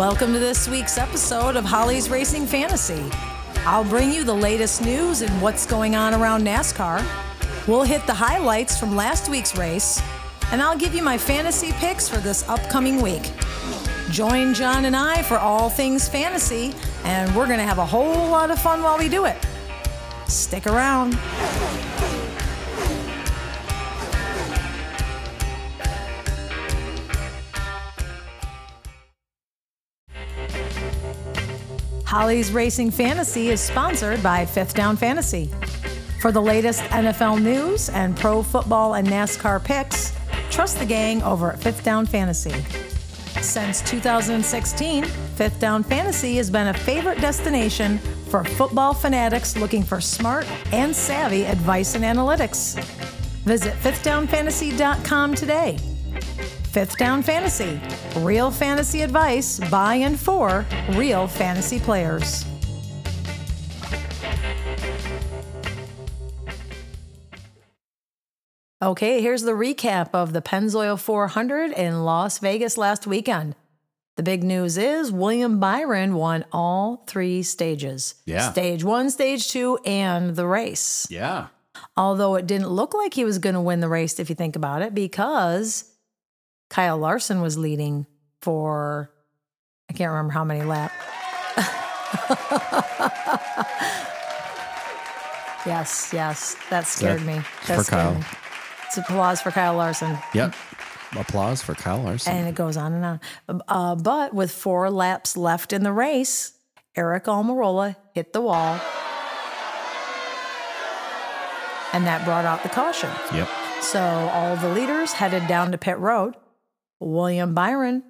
Welcome to this week's episode of Holly's Racing Fantasy. I'll bring you the latest news and what's going on around NASCAR. We'll hit the highlights from last week's race, and I'll give you my fantasy picks for this upcoming week. Join John and I for all things fantasy, and we're going to have a whole lot of fun while we do it. Stick around. Holly's Racing Fantasy is sponsored by Fifth Down Fantasy. For the latest NFL news and pro football and NASCAR picks, trust the gang over at Fifth Down Fantasy. Since 2016, Fifth Down Fantasy has been a favorite destination for football fanatics looking for smart and savvy advice and analytics. Visit fifthdownfantasy.com today. Fifth Down Fantasy, real fantasy advice by and for real fantasy players. Okay, here's the recap of the Pennzoil 400 in Las Vegas last weekend. The big news is William Byron won all three stages. Yeah. Stage one, stage two, and the race. Yeah. Although it didn't look like he was going to win the race, if you think about it, because Kyle Larson was leading for, I can't remember how many laps. yes, yes, that scared that me. That for Kyle? me. It's applause for Kyle Larson. Yep. Applause for Kyle Larson. And it goes on and on. Uh, but with four laps left in the race, Aric Almirola hit the wall. And that brought out the caution. yep. So all the leaders headed down to pit road. William Byron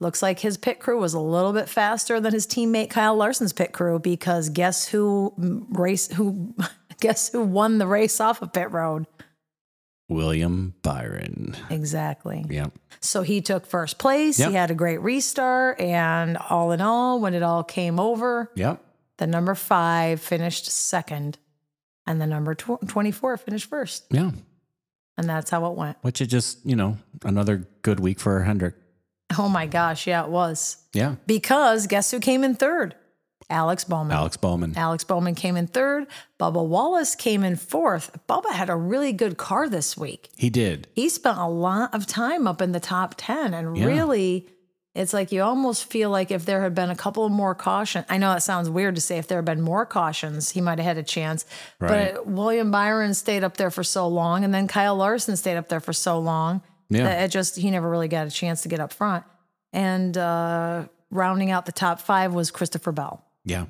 looks like his pit crew was a little bit faster than his teammate Kyle Larson's pit crew because guess who race who guess who won the race off of pit road? William Byron. Exactly. Yep. So he took first place. Yep. He had a great restart and all in all when it all came over, Yep. the number 5 finished second and the number tw- 24 finished first. Yeah. And that's how it went. Which is just, you know, another good week for Hendrick. Oh my gosh, yeah, it was. Yeah. Because guess who came in third? Alex Bowman. Alex Bowman. Alex Bowman came in third. Bubba Wallace came in fourth. Bubba had a really good car this week. He did. He spent a lot of time up in the top 10 and Yeah. really it's like you almost feel like if there had been a couple more caution. I know that sounds weird to say if there had been more cautions, he might have had a chance. Right. But William Byron stayed up there for so long and then Kyle Larson stayed up there for so long. Yeah. that It just he never really got a chance to get up front. And uh rounding out the top 5 was Christopher Bell. Yeah.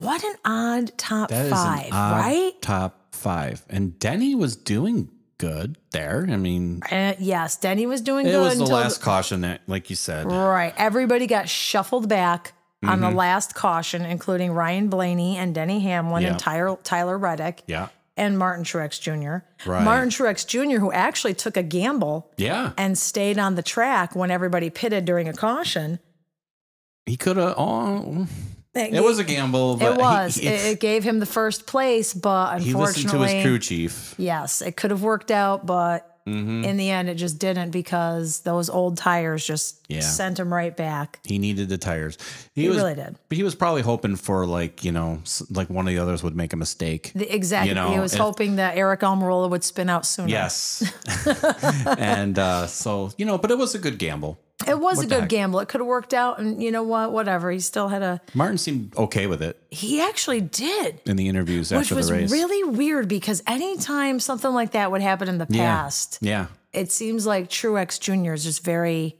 What an odd top That is five, odd right? top five. And Denny was doing good there. I mean, Uh, yes, Denny was doing it good was the last caution that, like you said. right. Everybody got shuffled back on Mm-hmm. the last caution, including Ryan Blaney and Denny Hamlin Yeah. and Tyler, Tyler Reddick Yeah. and Martin Truex Jr. Right. Martin Truex Jr., who actually took a gamble Yeah. and stayed on the track when everybody pitted during a caution. He could have. Oh, It, it was a gamble. But it was. He, it, it gave him the first place, but unfortunately, he listened to his crew chief. Yes, it could have worked out, but Mm-hmm. in the end, it just didn't because those old tires just Yeah. sent him right back. He needed the tires. He was, really did. But he was probably hoping for like you know like one of the others would make a mistake. The, exactly. You know, he was if- hoping that Aric Almirola would spin out sooner. Yes. and uh, so you know, but it was a good gamble. It was a What the good heck? gamble. It could have worked out, and you know what? Whatever. He still had a. Martin seemed okay with it He actually did, in the interviews which after the race. which was really weird because anytime something like that would happen in the past, Yeah. it seems like Truex Jr. is just very,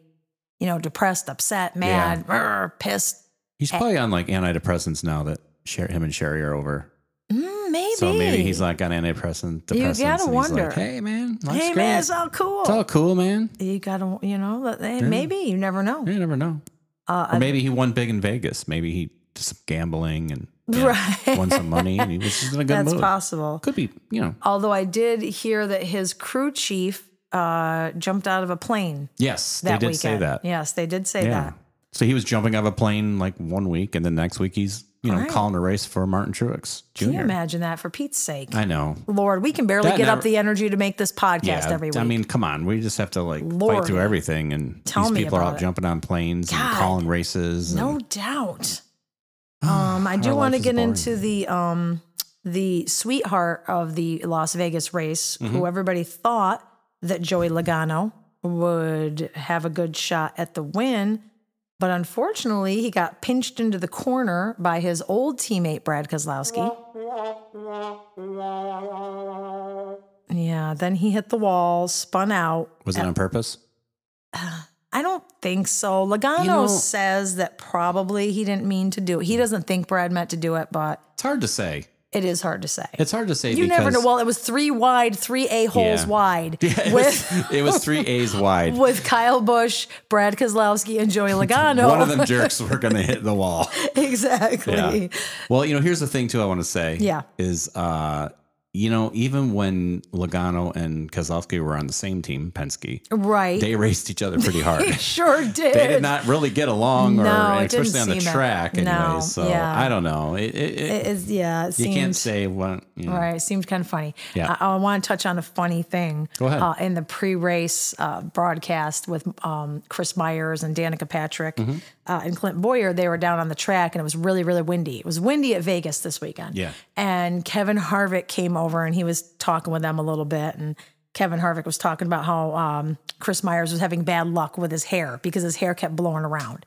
you know, depressed, upset, mad, "Rrr," pissed. He's probably on like antidepressants now that him and Sherry are over. Mm, maybe. So maybe he's like on antidepressant. You gotta and wonder. Like, hey man, Hey great. man, it's all cool. It's all cool, man. you gotta, you know, hey, maybe you never know. You never know. Uh, Or maybe he won big in Vegas. Maybe he did some gambling and you know, Right. won some money and he was just in a good That's mood. possible. Could be, you know. Although I did hear that his crew chief uh, jumped out of a plane Yes, that they did say weekend. that. Yes, they did say Yeah. that. So he was jumping out of a plane like one week, and then next week he's you know, Right. calling a race for Martin Truex Jr. Can you imagine that for Pete's sake? I know. Lord, we can barely That get never- up the energy to make this podcast every week. I mean, come on. We just have to like Lord. fight through everything. And these people are out it. jumping on planes and calling races. and- no doubt. Um, I do want to get boring. into the um, the sweetheart of the Las Vegas race, Mm-hmm. who everybody thought that Joey Logano would have a good shot at the win. But unfortunately, he got pinched into the corner by his old teammate, Brad Keselowski. Yeah, then he hit the wall, spun out. Was it on purpose? I don't think so. Logano You know- says that probably he didn't mean to do it. He doesn't think Brad meant to do it, but It's hard to say. It is hard to say. It's hard to say you never know. Well, it was three wide, three A holes Yeah. wide it, with was, it was three A's wide. with Kyle Busch, Brad Keselowski, and Joey Logano. One of them jerks were going to hit the wall. exactly. Yeah. Well, you know, here's the thing too. I want to say. Yeah. Is uh, you know, even when Logano and Keselowski were on the same team, Penske, Right. they raced each other pretty hard. They sure did. they did not really get along, or No, didn't especially on the seem it. track, anyways. No, so yeah. I don't know. It, it, it, is, yeah, it you seemed, can't say what. You know. Right, it seemed kind of funny. Yeah. I, I want to touch on a funny thing. Go ahead. Uh, in the pre-race uh, broadcast with um, Chris Myers and Danica Patrick Mm-hmm. Uh, and Clint Bowyer, they were down on the track and it was really, really windy. It was windy at Vegas this weekend. Yeah. And Kevin Harvick came over and he was talking with them a little bit and. Kevin Harvick was talking about how um, Chris Myers was having bad luck with his hair because his hair kept blowing around.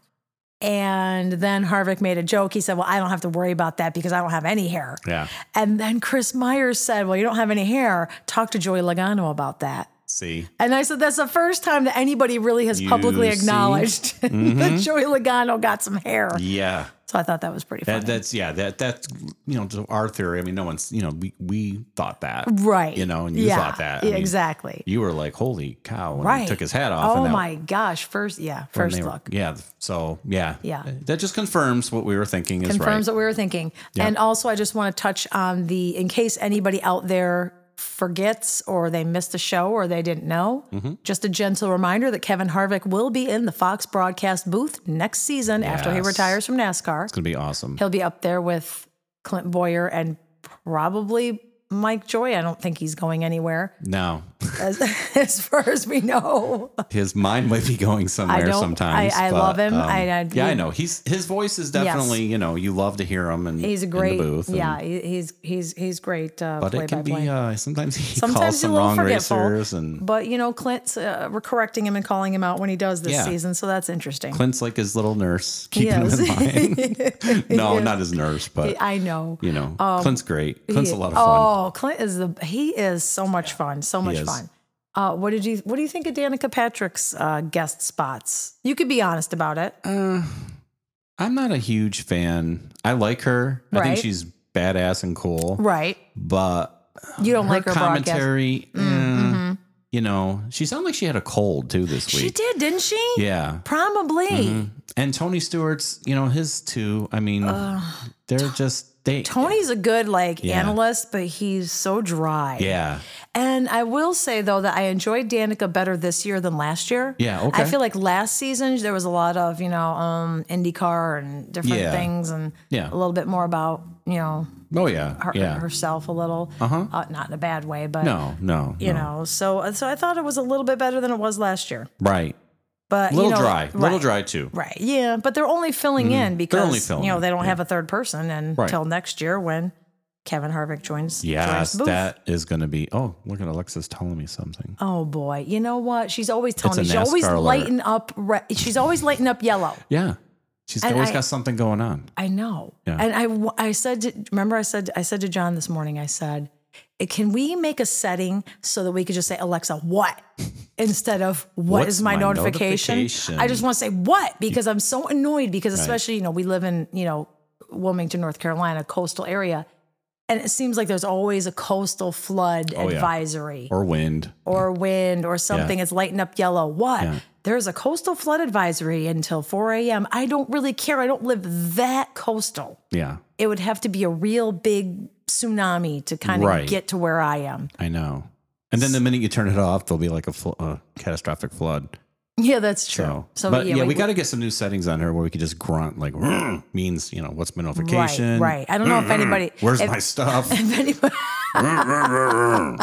And then Harvick made a joke. He said, Well, I don't have to worry about that because I don't have any hair. Yeah. And then Chris Myers said, Well, you don't have any hair. Talk to Joey Logano about that. See. And I said, That's the first time that anybody really has You publicly see? acknowledged that mm-hmm. Joey Logano got some hair. Yeah. So I thought that was pretty funny. That, that's yeah. That that's you know to our theory. I mean, no one's you know we we thought that right. You know, and you yeah. thought that I Yeah, mean, exactly. You were like, holy cow! When right. he took his hat off. Oh that- my gosh. First, yeah. First they were- look. Yeah. So yeah. Yeah. That just confirms what we were thinking is confirms right. what we were thinking. And also, I just want to touch on the in case anybody out there forgets or they missed a show or they didn't know, Mm-hmm. just a gentle reminder that Kevin Harvick will be in the Fox broadcast booth next season after he retires from NASCAR. It's gonna be awesome. He'll be up there with Clint Bowyer and probably Mike Joy. I don't think he's going anywhere, No, as, as far as we know. his mind might be going somewhere don't- sometimes. I- I but, love him. um, I- I- yeah, I know. He's his voice is definitely you know you love to hear him and He's a great, in the booth. and- yeah, he's he's he's great. Uh, But it can be uh, sometimes he Sometimes calls some wrong racers and But you know, Clint's uh, we're correcting him and calling him out when he does this Yeah. season, so that's interesting. Clint's like his little nurse, keeping him in line. no, not his nurse, but I know. you know, Clint's great. Clint's a lot of fun. Oh, Clint is the he is so much fun, so much fun. Uh, what did you What do you think of Danica Patrick's uh, guest spots? You could be honest about it. I'm not a huge fan. I like her. Right. I think she's badass and cool, right? but You don't her like her commentary, eh, you know, she sounded like she had a cold too this week. She did, didn't she? Yeah. Probably. And Tony Stewart's, you know, his too. I mean, they're just they Tony's a good like Yeah. analyst, but he's so dry. Yeah. And I will say though that I enjoyed Danica better this year than last year. Yeah, okay. I feel like last season there was a lot of you know um, IndyCar and different Yeah. things, and Yeah. a little bit more about you know Oh yeah. her, yeah. herself a little. Uh-huh. not in a bad way, but no, no. you no. know. So so I thought it was a little bit better than it was last year, Right. But A little you know, dry. A little dry too. Right. Yeah, but they're only filling in because Mm-hmm. only filling you know they don't have a third person until next year when Kevin Harvick joins. joins Yes, booth. that is going to be. Oh, look at Alexa's telling me something. Oh boy, you know what? She's always telling me. She's always alert. lighting up. Re- she's always lighting up yellow. Yeah, she's And always I- got something going on. I know. Yeah. And I, I said, to, remember, I said, I said to John this morning, I said, "Eh, can we make a setting so that we could just say Alexa, what, instead of what is What's my, my notification? notification? I just want to say what because I'm so annoyed because especially you know we live in you know Wilmington, North Carolina, coastal area. And it seems like there's always a coastal flood Oh, yeah. advisory. Or wind. or wind or something Yeah. is lighting up yellow. What? Yeah. There's a coastal flood advisory until 4 a.m. I don't really care. I don't live that coastal. Yeah, It would have to be a real big tsunami to kind of Right. get to where I am. I know. And then the minute you turn it off, there'll be like a fl- uh, catastrophic flood. Yeah, that's true. So, So, but yeah, we, we, got to get some new settings on her where we could just grunt like means you know what's my notification. right, right. I don't know if anybody. Where's if, my stuff? if anybody I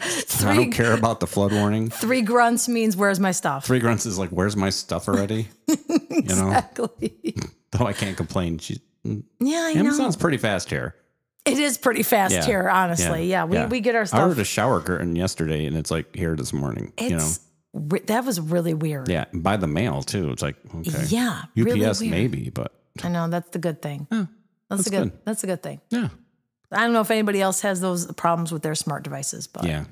three, don't care about the flood warning. three grunts means where's my stuff? Three grunts is like, where's my stuff already? You know, Exactly. though I can't complain. She Yeah, I know. Amazon's pretty fast here. It is pretty fast Yeah. here, honestly. Yeah, we, we get our I stuff. ordered a shower curtain yesterday, and it's like here this morning. you know, It's that was really weird. yeah, by the mail too. It's like okay, Yeah, UPS really maybe, but I know that's the good thing. that's, that's a good, good. That's a good thing. yeah, I don't know if anybody else has those problems with their smart devices, but yeah,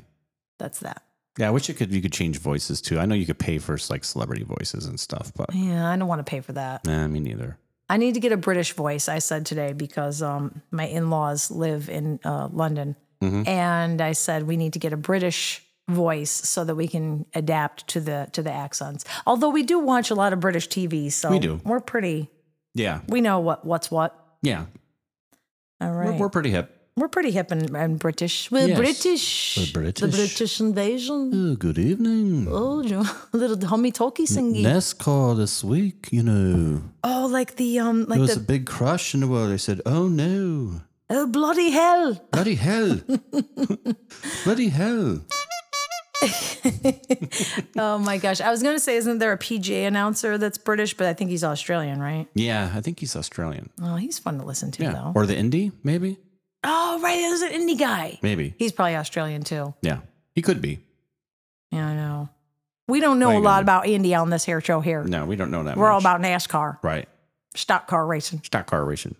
that's that. yeah. I wish you could. You could change voices too. I know you could pay for like celebrity voices and stuff, but Yeah, I don't want to pay for that. nah, me neither. I need to get a British voice. I said today because um, my in-laws live in uh, London, Mm-hmm. and I said we need to get a British voice so that we can adapt to the to the accents. Although we do watch a lot of British TV, so We do. We're pretty. Yeah, We know what what's what. yeah. All right. We're, we're pretty hip. We're pretty hip and, and British. We're Yes. British. We're British. The British. Invasion. Oh, good evening. Oh, a little hummy talky singy. NASCAR this week, you know, Oh, like the um, like there was the a big crash in the world. I said, "Oh no, oh bloody hell. bloody hell, bloody hell." Oh my gosh, I was gonna say, isn't there a PGA announcer that's British? But I think he's Australian, right? Yeah, I think he's Australian. Oh, he's fun to listen to Yeah, though. or the indie, maybe, Oh, right, there's an indie guy. maybe. He's probably Australian too. Yeah, he could be. Yeah, I know. We don't know a lot about Indy on this hair show here. No, we don't know that. We're all about NASCAR, right. stock car racing. Stock car racing.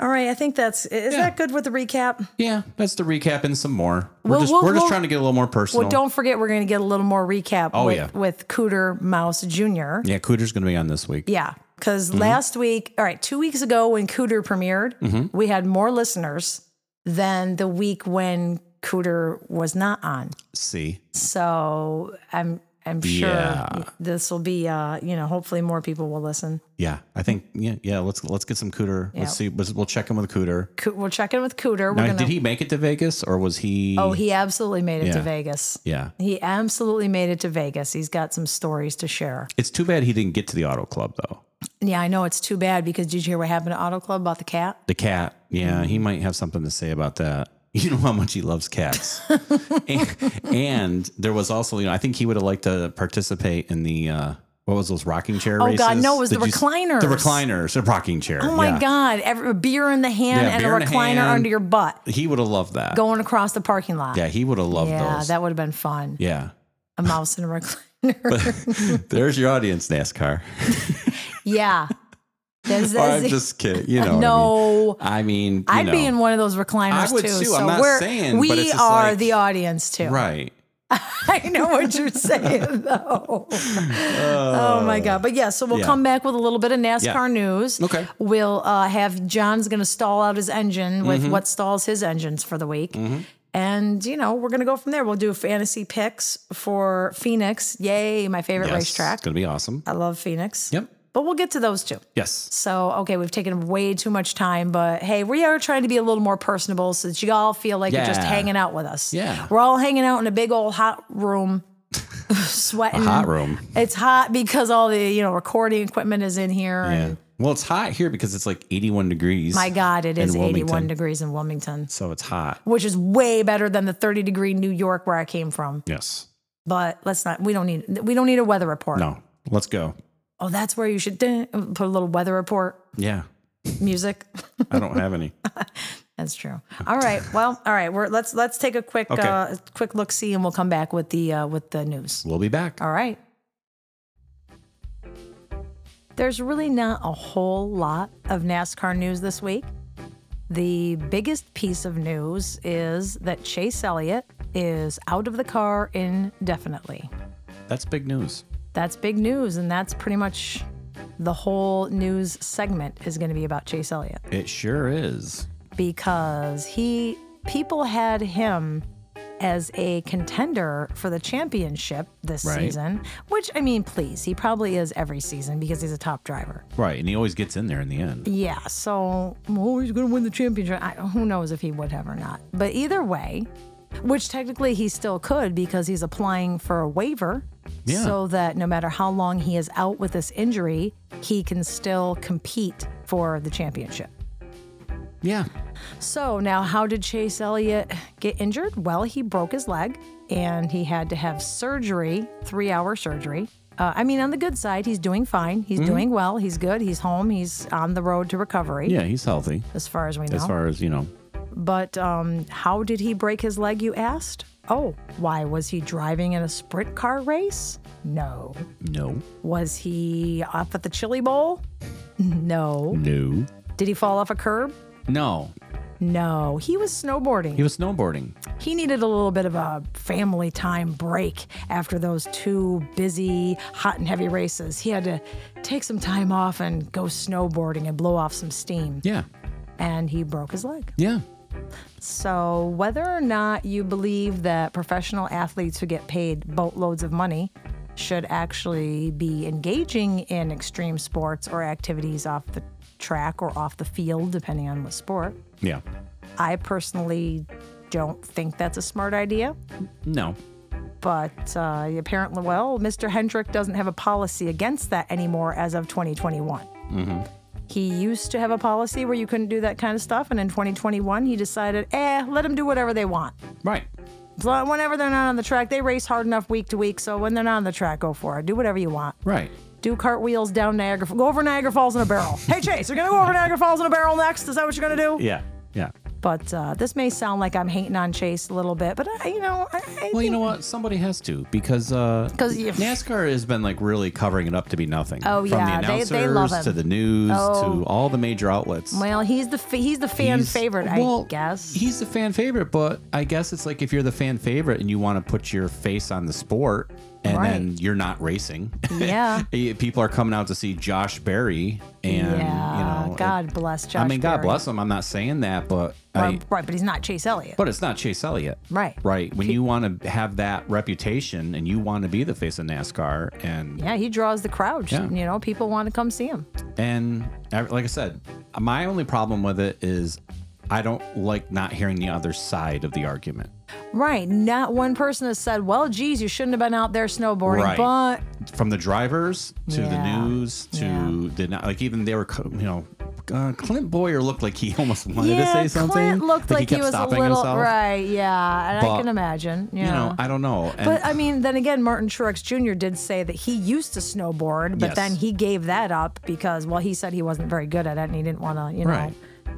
All right, I think that's is Yeah. that good with the recap? Yeah, that's the recap and some more. We're Well, just we'll- we're we'll- trying to get a little more personal. Well, don't forget we're going to get a little more recap Oh, with, yeah. with Cooter Mouse Jr. yeah, Cooter's going to be on this week. Yeah, because Mm-hmm. last week, all right, two weeks ago when Cooter premiered, Mm-hmm. we had more listeners than the week when Cooter was not on. See, So I'm I'm sure Yeah. this will be uh you know hopefully more people will listen. yeah, I think yeah, yeah. Let's let's get some Cooter. Yeah. Let's see. Let's, we'll check in with Cooter. Co- We'll check in with Cooter. We're Now, gonna. did he make it to Vegas or was he? oh, he absolutely made it to Vegas. yeah. He absolutely made it to Vegas. He's got some stories to share. It's too bad he didn't get to the auto club though. Yeah, I know it's too bad because did you hear what happened to Auto Club about the cat? The cat, yeah, Mm-hmm. he might have something to say about that. You know how much he loves cats. and, and there was also, you know, I think he would have liked to participate in the uh what was those rocking chair Oh, races? God, no, it was the Did you recliners. The recliners, the rocking chair. Oh my yeah. God! Every, beer in the hand Yeah, and a the recliner under your butt, He would have loved that. going across the parking lot. Yeah, he would have loved yeah, those. that would have been fun. yeah. A mouse in a recliner. There's your audience, NASCAR. yeah. Oh, I'm just kidding. You know. no. I mean, I mean, I'd know. be in one of those recliners would too. too. So I'm not we're, saying, we but it's are like- the audience too. right. I know what you're saying though. oh my god! But yeah, so we'll yeah. come back with a little bit of NASCAR Yeah. news. Okay. We'll uh, have John's going to stall out his engine with Mm-hmm. what stalls his engines for the week. And you know we're gonna go from there. We'll do fantasy picks for Phoenix. Yay, my favorite Yes, racetrack. It's gonna be awesome. I love Phoenix. Yep. But we'll get to those too. Yes. So, okay, we've taken way too much time, but hey, we are trying to be a little more personable so that you all feel like you're just hanging out with us. Yeah. We're all hanging out in a big old hot room, sweating. Hot room. It's hot because all the, you know, recording equipment is in here. Yeah. And Well, it's hot here because it's like 81 degrees. my God, it is 81 degrees in Wilmington, So it's hot. which is way better than the 30 degree New York where I came from. Yes. But let's not, we don't need, we don't need a weather report. No. Let's go. Oh, that's where you should put a little weather report Yeah. music. I don't have any. That's true. All right. Well, all right. We're let's let's take a quick Okay. uh quick look see and we'll come back with the uh with the news. We'll be back. All right. There's really not a whole lot of NASCAR news this week. The biggest piece of news is that Chase Elliott is out of the car indefinitely. That's big news. That's big news, and that's pretty much the whole news segment is going to be about Chase Elliott. It sure is. because he people had him as a contender for the championship this Right. season, which I mean, please, he probably is every season because he's a top driver. Right. And he always gets in there in the end. Yeah, so oh, he's going to win the championship. I, who knows if he would have or not. But either way, Which technically he still could because he's applying for a waiver. Yeah. So that no matter how long he is out with this injury, he can still compete for the championship. Yeah. So now, how did Chase Elliott get injured? Well, he broke his leg and he had to have surgery, three hour surgery. Uh, I mean, on the good side, he's doing fine. He's doing well. He's good. He's home. He's on the road to recovery, Yeah, he's healthy as far as we know. as far as, you know. But um, how did he break his leg, you asked? Oh, why? Was he driving in a sprint car race? No. No. Was he up at the Chili Bowl? No. No. Did he fall off a curb? No. No. He was snowboarding. He was snowboarding. he needed a little bit of a family time break after those two busy, hot and heavy races. He had to take some time off and go snowboarding and blow off some steam. Yeah. And he broke his leg. Yeah. So, whether or not you believe that professional athletes who get paid boatloads of money should actually be engaging in extreme sports or activities off the track or off the field, depending on what sport, Yeah. I personally don't think that's a smart idea. No. But uh, apparently, well, Mr. Hendrick doesn't have a policy against that anymore as of 2021. He used to have a policy where you couldn't do that kind of stuff, and in 2021, he decided, eh, let them do whatever they want. Right. So whenever they're not on the track, they race hard enough week to week. So when they're not on the track, go for it. Do whatever you want. Right. Do cartwheels down Niagara. Go over Niagara Falls in a barrel. hey Chase, you're gonna go over Niagara Falls in a barrel next? Is that what you're gonna do? Yeah. Yeah. But uh, this may sound like I'm hating on Chase a little bit, but I, you know, I, I Well, you know what? Somebody has to because uh, 'Cause you- NASCAR has been like really covering it up to be nothing. Oh, From yeah, the they- announcers they love him. to the news Oh. to all the major outlets. Well, he's the fa- he's the fan He's- favorite, well, I guess. He's the fan favorite, but I guess it's like if you're the fan favorite and you want to put your face on the sport and Right. then you're not racing. Yeah. People are coming out to see Josh Berry and yeah, you know God bless Josh. I mean God Berry. bless him. I'm not saying that, but I, Right, right, but he's not Chase Elliott. but it's not Chase Elliott. Right. Right. When you want to have that reputation and you want to be the face of NASCAR and yeah, he draws the crowd. Yeah. You know, people want to come see him. and uh, like I said, my only problem with it is I don't like not hearing the other side of the argument. Right. Not one person has said, "Well, geez, you shouldn't have been out there snowboarding." Right. But From the drivers to the news to Yeah. the like even they were you know uh, Clint Bowyer looked like he almost wanted yeah, to say something. Clint looked like, he, kept was a little himself. right. Yeah, and I can imagine. Yeah. You know, I don't know. And But I mean, then again, Martin Truex Jr. did say that he used to snowboard, but Yes. then he gave that up because, well, he said he wasn't very good at it and he didn't want to, you know, Right.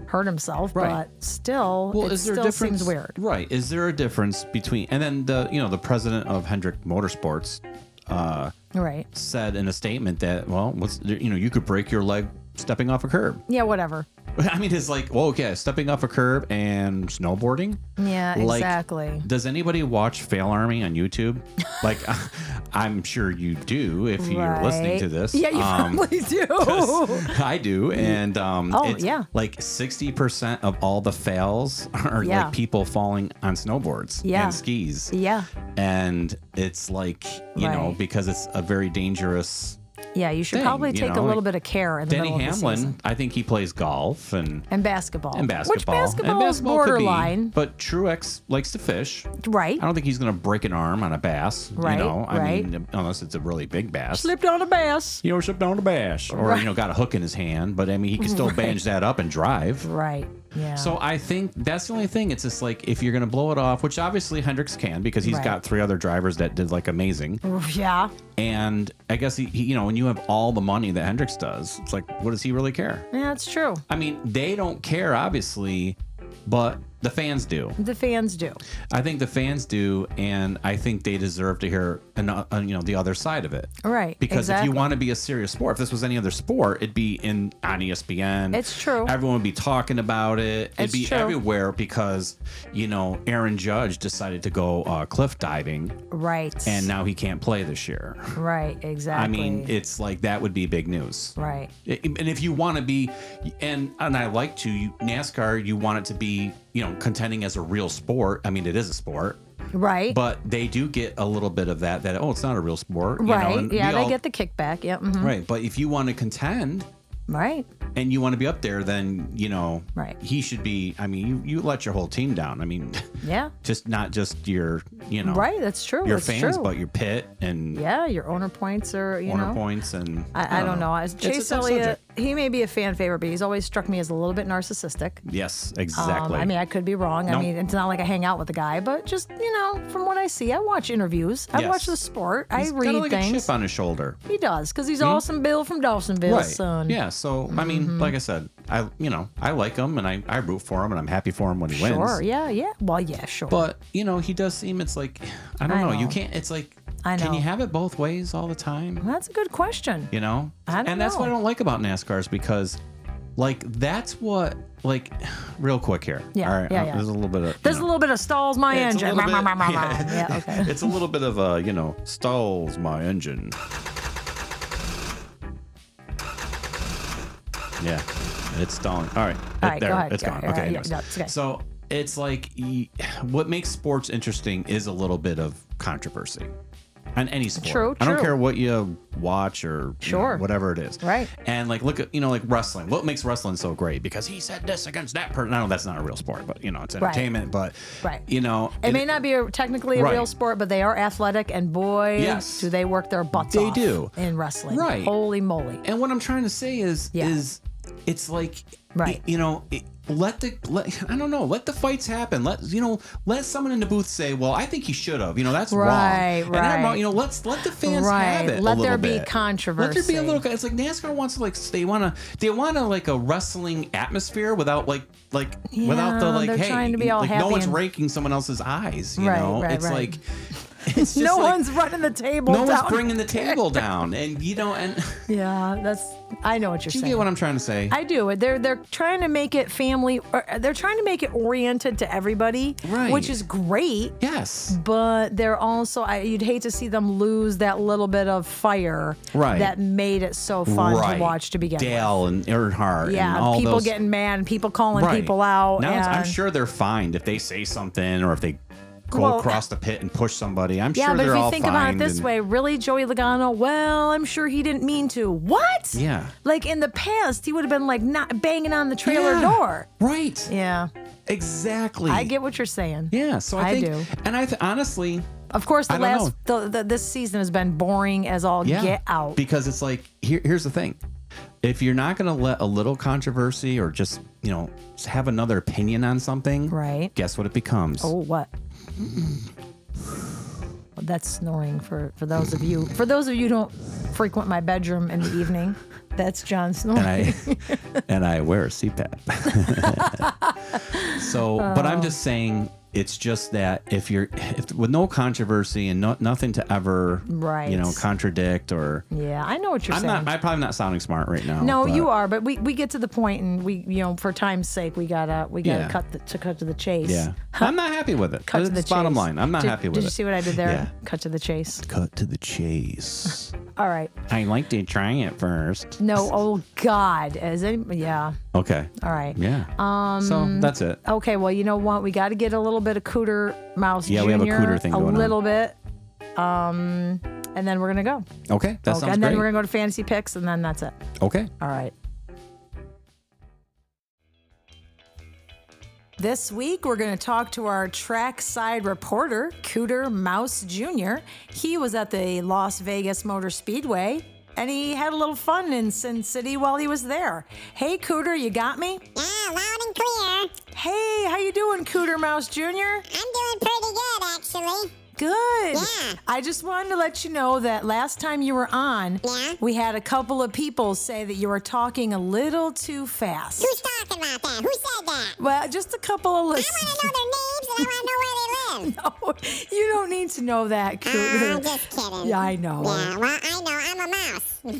Hurt himself. Right. But still, Well, it still seems weird. Right. Is there a difference between and then the you know the president of Hendrick Motorsports uh, Right. said in a statement that well, what's you know you could break your leg stepping off a curb. Yeah, whatever. I mean, it's like well, okay, stepping off a curb and snowboarding. Yeah, Like, exactly. Does anybody watch Fail Army on YouTube? like, I'm sure you do if you're listening to this. Yeah, you Um, probably do. I do, and um, Oh, it's yeah. like sixty percent of all the fails are Yeah. like people falling on snowboards Yeah. and skis, yeah. and it's like you know because it's a very dangerous. Yeah, you should thing, probably take know, a little like bit of care in the Denny middle of the season. Hamlin, I think he plays golf and. And basketball. And basketball. Which basketball, and basketball is could be, borderline. but Truex likes to fish. Right. I don't think he's going to break an arm on a bass. Right, You know, I right. mean, unless it's a really big bass. Slipped on a bass. You know, slipped on a bass, or Right. you know, got a hook in his hand. But I mean, he can still bange that up and drive. Right. Yeah. So I think that's the only thing. It's just like if you're going to blow it off, which obviously Hendricks can because he's Right. got three other drivers that did like amazing. yeah. And I guess he, he, you know, when you have all the money that Hendricks does, it's like, what does he really care? Yeah, it's true. I mean, they don't care, obviously, but the fans do. The fans do. I think the fans do, and I think they deserve to hear, an, uh, you know, the other side of it. Right. Because exactly. if you want to be a serious sport, if this was any other sport, it'd be in on ESPN. It's true. Everyone would be talking about it. It'd It's be true. everywhere because you know Aaron Judge decided to go uh, cliff diving, Right. and now he can't play this year. Right. Exactly. I mean, it's like that would be big news. right. And if you want to be, and and I like to you, NASCAR, you want it to be, you know, contending as a real sport. I mean, it is a sport, Right. but they do get a little bit of that. That oh, it's not a real sport, you right. Know, yeah, they all- get the kickback. Yep. mhm. right. But if you want to contend, Right. and you want to be up there, then you know, Right. He should be. I mean, you you let your whole team down. I mean, Yeah. just not just your you know Right. That's true. your that's fans, true. but your pit and yeah, your owner points are you owner know. points and I, I don't know. As It's a Chase Elliott, subject. He may be a fan favorite, but he's always struck me as a little bit narcissistic. Yes, Um, exactly. I mean, I could be wrong. I mean, it's not like I hang out with the guy, but just you know, from what I see, I watch interviews. I Yes. watch the sport. He's I read like a things. chip on his shoulder. He does because he's awesome. Bill from Dawsonville, son. Yeah. So I mean, Mm-hmm. like I said, I you know I like him and I I root for him and I'm happy for him when he wins. Sure. Yeah. Yeah. Well, yeah. Sure. But you know, he does seem it's like I don't I know. You can't. It's like I can you have it both ways all the time? that's a good question. You know. And that's what I don't like about NASCAR is because, like, that's what like, real quick here. Yeah, All right. yeah, uh, yeah. There's a little bit of. There's you a little bit of stalls my engine. bit- yeah. yeah. Okay. it's a little bit of a you know stalls my engine. Yeah, it's stalling. All right, All right, there, go ahead, it's go gone. Okay, Yeah, no, it's okay. so it's like what makes sports interesting is a little bit of controversy on any sport. True, I don't true. care what you watch or you know, whatever it is. Right. And like look at you know like wrestling. What makes wrestling so great? Because he said this against that person. I know that's not a real sport, but you know it's Right. entertainment. But Right. you know It may not be a, technically a Right. real sport, but they are athletic, and boy, Yes. do they work their butts They off do. in wrestling. Right. Holy moly. And what I'm trying to say is, Yeah. is it's like, Right. you know, let the let, I don't know, let the fights happen. Let you know, let someone in the booth say, "Well, I think he should have." You know, that's Right, wrong. And I'm right. You know, let's let the fans Right. have it. Let there be bit. Let there be a little. It's like NASCAR wants to like they want to they want to like a wrestling atmosphere without like like without the like hey to be all like no one's and- raking someone else's eyes. You Right, know, right, it's right. like. It's no like, one's running the table. no one's bringing the table down, and you know, and Yeah, that's. I know what you're you saying. You get what I'm trying to say. I do. They're they're trying to make it family. Or they're trying to make it oriented to everybody, Right. which is great. yes. But they're also. I, you'd hate to see them lose that little bit of fire Right. that made it so fun to watch to begin with. Dale and Earnhardt. Yeah, and all people those, getting mad, and people calling right. people out. Now it's- I'm sure they're fined if they say something or if they go Well, across the pit and push somebody. I'm sure. Yeah, sure but they're if you think about it this and- way, really, Joey Logano? Well, I'm sure he didn't mean to. What? Yeah. Like in the past, he would have been like not banging on the trailer Yeah. door. Right. Yeah, Exactly. I get what you're saying. Yeah. So I, I think, do. and I th- honestly, Of course, the last the, the, this season has been boring as all yeah, get out. because it's like here, here's the thing. If you're not going to let a little controversy or just you know have another opinion on something, Right. Guess what it becomes? oh, what? That's snoring for for those of you. For those of you who don't frequent my bedroom in the evening, that's John snoring. and I and I wear a CPAP. so, but I'm just saying, it's just that if you're if, with no controversy and no, nothing to ever, Right. you know, contradict or. yeah, I know what you're I'm saying. not. I'm probably not sounding smart right now. No, but- you are, but we, we get to the point, and we you know for time's sake we gotta we gotta Yeah. cut the, to cut to the chase. Yeah, I'm not happy with it. cut to the chase. bottom line. I'm not Did- happy with it. Did it. you see what I did there? Yeah. Cut to the chase. Cut to the chase. All right. I like to try it first. No. Oh God. Is it? Yeah. Okay. All right. Yeah. Um. So that's it. Okay. Well, you know what? We got to get a little bit of Cooter Mouse Yeah, we have a Cooter thing going on. little bit. Um, and then we're gonna go. Okay. That okay. sounds And then great. we're gonna go to fantasy picks, and then that's it. okay. All right. This week, we're going to talk to our trackside reporter, Cooter Mouse Jr. He was at the Las Vegas Motor Speedway and he had a little fun in Sin City while he was there. Hey, Cooter, you got me? Yeah, loud and clear. Hey, how you doing, Cooter Mouse Jr.? I'm doing pretty good, actually. Good. Yeah. I just wanted to let you know that last time you were on, Yeah? we had a couple of people say that you were talking a little too fast. Who's talking about that? Who said that? Well, just a couple of I want to know their names I want to know where they live. No, you don't need to know that, Uh, I'm just kidding. Yeah, I know. Yeah, well, I know. I'm a mouse. you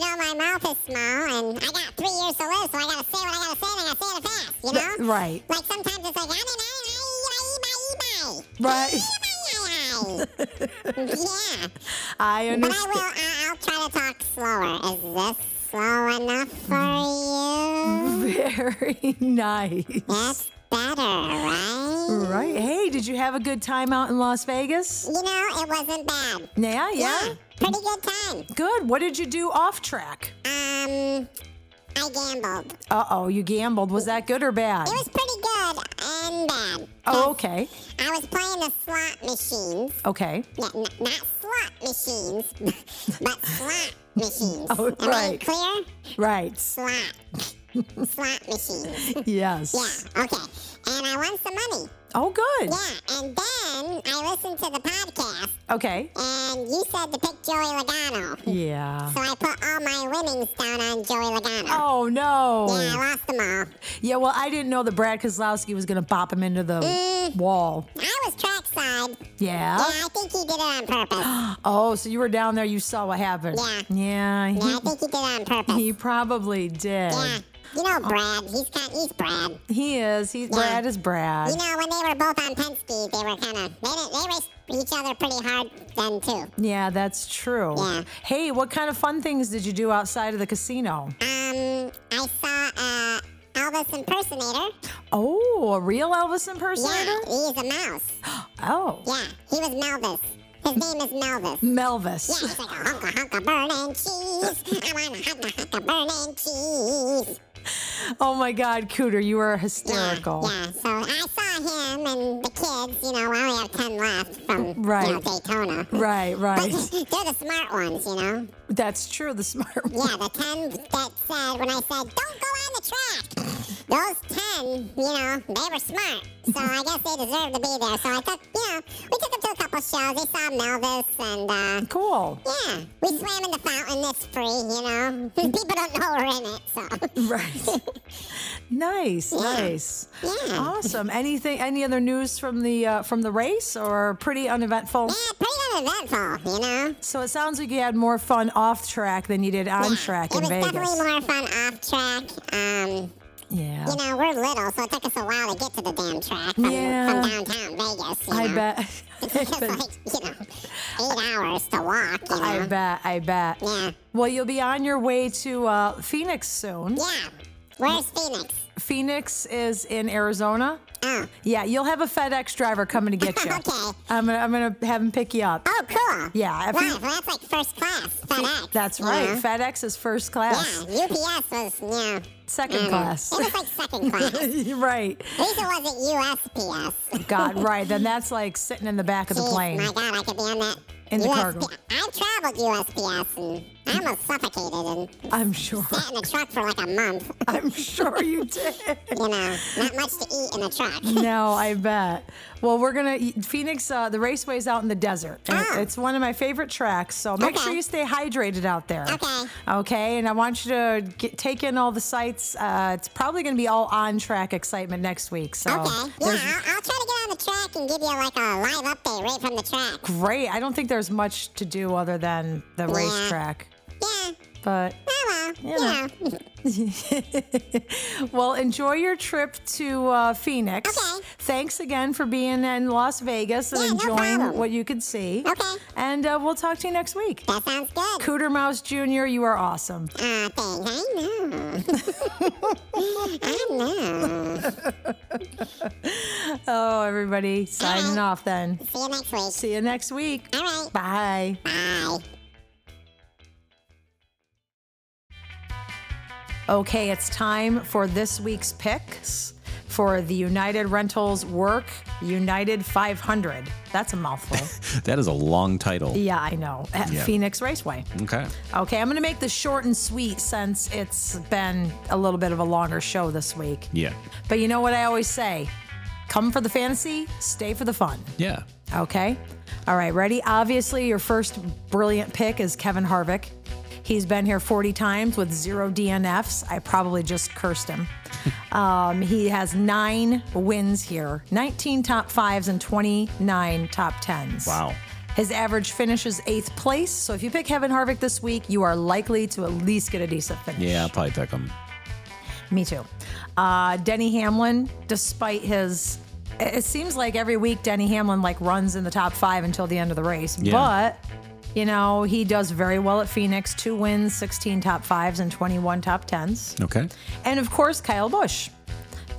know, my mouth is small, and I got three years to live, so I gotta say what I gotta say, and I gotta say it fast. You know? Right. Like sometimes it's like, I don't know, Right. yeah. I But I understand. will. I, I'll try to talk slower. Is this slow enough for you? Very nice. That's better, right? Right. Hey, did you have a good time out in Las Vegas? You know, it wasn't bad. Yeah, yeah. Pretty good time. Good. What did you do off track? Um, I gambled. Uh oh, you gambled. Was that good or bad? It was pretty good and bad. Oh, okay. I was playing the slot machines. Okay. Yeah, n- not slot machines, but slot machines. Oh, Am I right. clear? Right. Slot. slot machines. Yes. Yeah, okay. And I won some money. Oh, good. Yeah, and then I listened to the podcast, Okay. and you said to pick Joey Logano. Yeah. So I put all my winnings down on Joey Logano. Oh no. Yeah, I lost them all. Yeah, well, I didn't know that Brad Keselowski was going to pop him into the Mm. wall. I was trackside. Yeah. Yeah, I think he did it on purpose. Oh, so you were down there, you saw what happened. Yeah. Yeah. Yeah, I think he did it on purpose. he probably did. Yeah. You know Brad. He's kind. He's Brad. He is. He's Brad is Brad. You know when they were both on Penske, they were kind of they didn't, they raced each other pretty hard then too. yeah, that's true. Yeah. Hey, what kind of fun things did you do outside of the casino? Um, I saw uh, Elvis impersonator. Oh, a real Elvis impersonator? Yeah, he's a mouse. Oh, Yeah, he was Melvis. His name is Melvis. Melvis. Yeah, he's like a hunk of hunk of burning cheese. I want a hunk of hunk of burning cheese. Oh my God, Cooter, you are hysterical. yeah. So I saw him and the kids. You know, we only have ten left from you know, Daytona. Right, But right. they're the smart ones, you know. That's true. The smart ones. Yeah, the ten that said when I said don't go on the track. Those ten, you know, they were smart. So I guess they deserve to be there. So I took, you know, we took them to a couple shows. They saw Melvis and uh, Cool. yeah, we swam in the fountain. It's free, you know. People don't know we're in it, so Right. nice, nice. Yeah. Awesome. Anything? Any other news from the uh, from the race, or pretty uneventful? yeah, pretty uneventful, you know. So it sounds like you had more fun off track than you did on Yeah, track it in was Vegas. definitely more fun off track. Um, yeah. you know, we're little, so it took us a while to get to the damn track from, Yeah. from downtown Vegas. You I know? bet. It took us like, you know, eight hours to walk, you know. I bet. I bet. Yeah. Well, you'll be on your way to uh, Phoenix soon. Yeah. Where's Phoenix? Phoenix is in Arizona. Oh. Yeah, you'll have a FedEx driver coming to get you. Okay. I'm gonna I'm gonna have him pick you up. Oh, cool. Yeah, if Wow, you- well, that's like first class. FedEx. That's you right. know? FedEx is first class. Yeah, UPS was, yeah. Second mm, class. It was like second class. At right. least it wasn't USPS. God, right. Then that's like sitting in the back of the plane. My God, I could be on that. In the USP cargo. I traveled USPS and I almost suffocated and I'm sure. sat in the truck for like a month. I'm sure you did. You know, not much to eat in the truck. No, I bet. Well, we're gonna Phoenix. Uh, the raceway's out in the desert. And Ah. It's one of my favorite tracks. So make Okay. sure you stay hydrated out there. Okay. Okay. And I want you to get, take in all the sights. Uh, it's probably gonna be all on track excitement next week. So Okay. Yeah, I'll, I'll try to get on the track and give you like a live update right from the track. great. I don't think there's much to do other than the Yeah. racetrack. Yeah. But Oh well, you know. know. well, enjoy your trip to uh, Phoenix. Okay. Thanks again for being in Las Vegas and Yeah, enjoying problem. what you could see. Okay. And uh, we'll talk to you next week. That sounds good. Cooter Mouse Jr., you are awesome. Thanks. I know. I know. Oh, everybody, signing right. off then. See you next week. See you next week. All right. Bye. Bye. Okay, it's time for this week's picks for the United Rentals Work United 500. That's a mouthful. That is a long title. yeah, I know. At Yeah. Phoenix Raceway. Okay. Okay, I'm going to make this short and sweet since it's been a little bit of a longer show this week. Yeah. But you know what I always say come for the fantasy, stay for the fun. Yeah. Okay. All right, ready? Obviously, your first brilliant pick is Kevin Harvick. He's been here 40 times with zero DNFs. I probably just cursed him. um, he has nine wins here, 19 top fives, and 29 top tens. Wow. His average finish is eighth place. So if you pick Kevin Harvick this week, you are likely to at least get a decent finish. Yeah, I'll probably pick him. Me too. Uh, Denny Hamlin, despite his, it seems like every week Denny Hamlin like runs in the top five until the end of the race. Yeah. But you know he does very well at Phoenix. Two wins, 16 top fives, and 21 top tens. Okay. And of course Kyle Busch.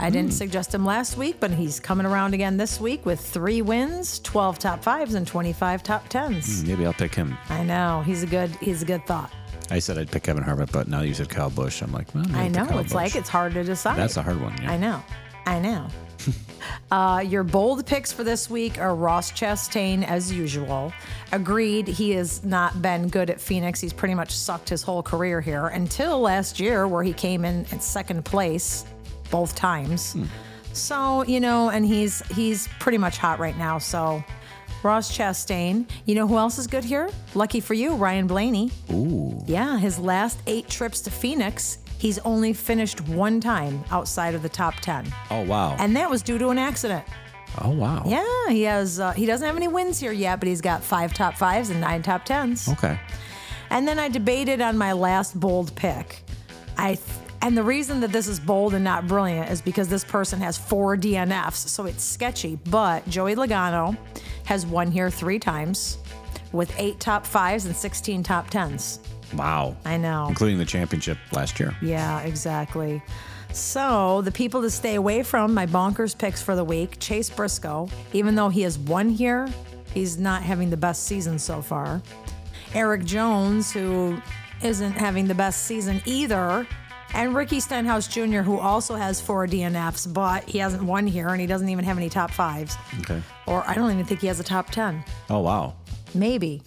I didn't hmm. suggest him last week, but he's coming around again this week with three wins, 12 top fives, and 25 top tens. Hmm, maybe I'll pick him. I know he's a good he's a good thought. I said I'd pick Kevin Harvick, but now you said Kyle Busch. I'm like, well, maybe I pick know. It's Busch. like it's hard to decide. That's a hard one. Yeah. I know. I know. Uh, your bold picks for this week are Ross Chastain, as usual. Agreed, he has not been good at Phoenix. He's pretty much sucked his whole career here until last year, where he came in at second place both times. So you know, and he's he's pretty much hot right now. So. Ross Chastain. You know who else is good here? Lucky for you, Ryan Blaney. Ooh. Yeah, his last eight trips to Phoenix, he's only finished one time outside of the top 10. Oh wow. And that was due to an accident. oh wow. Yeah, he has. Uh, he doesn't have any wins here yet, but he's got five top fives and nine top tens. Okay. And then I debated on my last bold pick. I th- and the reason that this is bold and not brilliant is because this person has four DNFs, so it's sketchy. But Joey Logano has won here three times with eight top fives and 16 top tens. Wow. I know. Including the championship last year. Yeah, exactly. So, the people to stay away from, my bonkers picks for the week Chase Briscoe, even though he has won here, he's not having the best season so far. Erik Jones, who isn't having the best season either. And Ricky Stenhouse Jr., who also has four DNFs, but he hasn't won here and he doesn't even have any top fives. Okay. Or I don't even think he has a top 10. Oh wow. Maybe,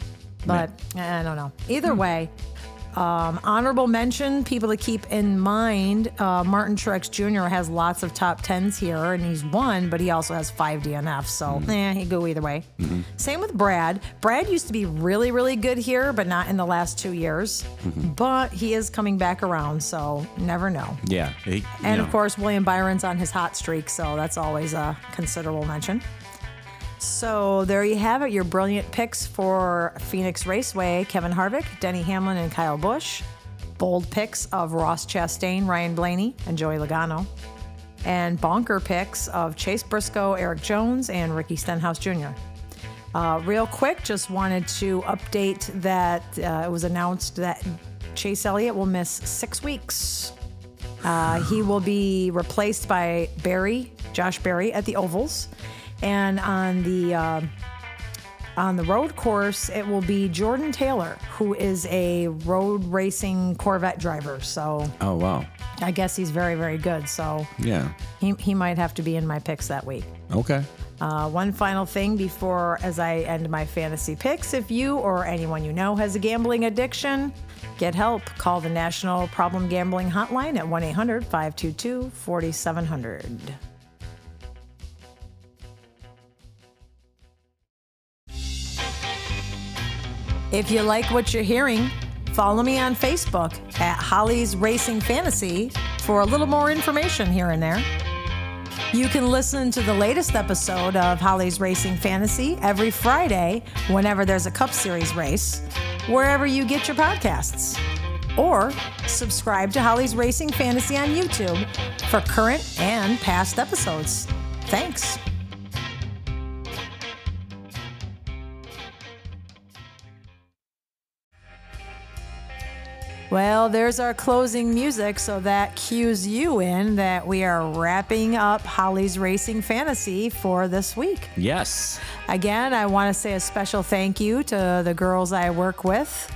but I don't know. Either hmm. way, um, honorable mention, people to keep in mind. Uh, Martin Truex Jr. has lots of top tens here, and he's won, but he also has five DNFs, so eh, he'd go either way. Same with Brad. Brad used to be really, really good here, but not in the last two years. But he is coming back around, so never know. Yeah. He, And you of course, William Byron's on his hot streak, so that's always a considerable mention. So there you have it, your brilliant picks for Phoenix Raceway Kevin Harvick, Denny Hamlin, and Kyle Busch. Bold picks of Ross Chastain, Ryan Blaney, and Joey Logano. And bonker picks of Chase Briscoe, Erik Jones, and Ricky Stenhouse Jr. Uh, real quick, just wanted to update that uh, it was announced that Chase Elliott will miss six weeks. Uh, he will be replaced by Berry, Josh Berry, at the ovals, and on the uh, on the road course, it will be Jordan Taylor, who is a road racing Corvette driver. So Oh wow. I guess he's very, very good. So Yeah. he, he might have to be in my picks that week. Okay. Uh, one final thing before as I end my fantasy picks. If you or anyone you know has a gambling addiction, get help. Call the National Problem Gambling Hotline at 1 800 522 4700. If you like what you're hearing, follow me on Facebook at Holly's Racing Fantasy for a little more information here and there. You can listen to the latest episode of Holly's Racing Fantasy every Friday whenever there's a Cup Series race, wherever you get your podcasts. Or subscribe to Holly's Racing Fantasy on YouTube for current and past episodes. Thanks. Well, there's our closing music, so that cues you in that we are wrapping up Holly's Racing Fantasy for this week. Yes. Again, I want to say a special thank you to the girls I work with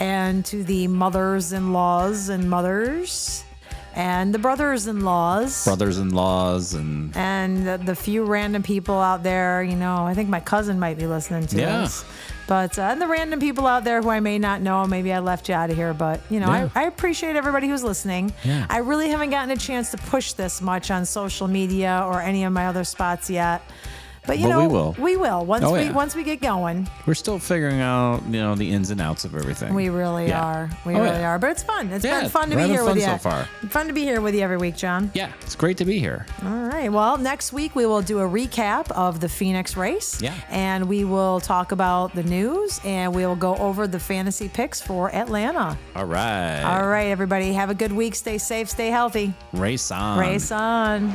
and to the mothers in laws and mothers and the brothers in laws Brothers-in-laws and and the, the few random people out there. You know, I think my cousin might be listening to Yeah. this. But uh, and the random people out there who I may not know, maybe I left you out of here. But you know, Yeah. I, I appreciate everybody who's listening. Yeah. I really haven't gotten a chance to push this much on social media or any of my other spots yet. But you But know, we will. We will once Oh, we yeah. once we get going. we're still figuring out, you know, the ins and outs of everything. We really Yeah. are. We Oh, really yeah. are. But it's fun. It's been fun to be here with fun you. so far. Fun to be here with you every week, John. Yeah, it's great to be here. All right. Well, next week we will do a recap of the Phoenix race. Yeah. And we will talk about the news and we will go over the fantasy picks for Atlanta. All right. All right, everybody. Have a good week. Stay safe. Stay healthy. Race on. Race on.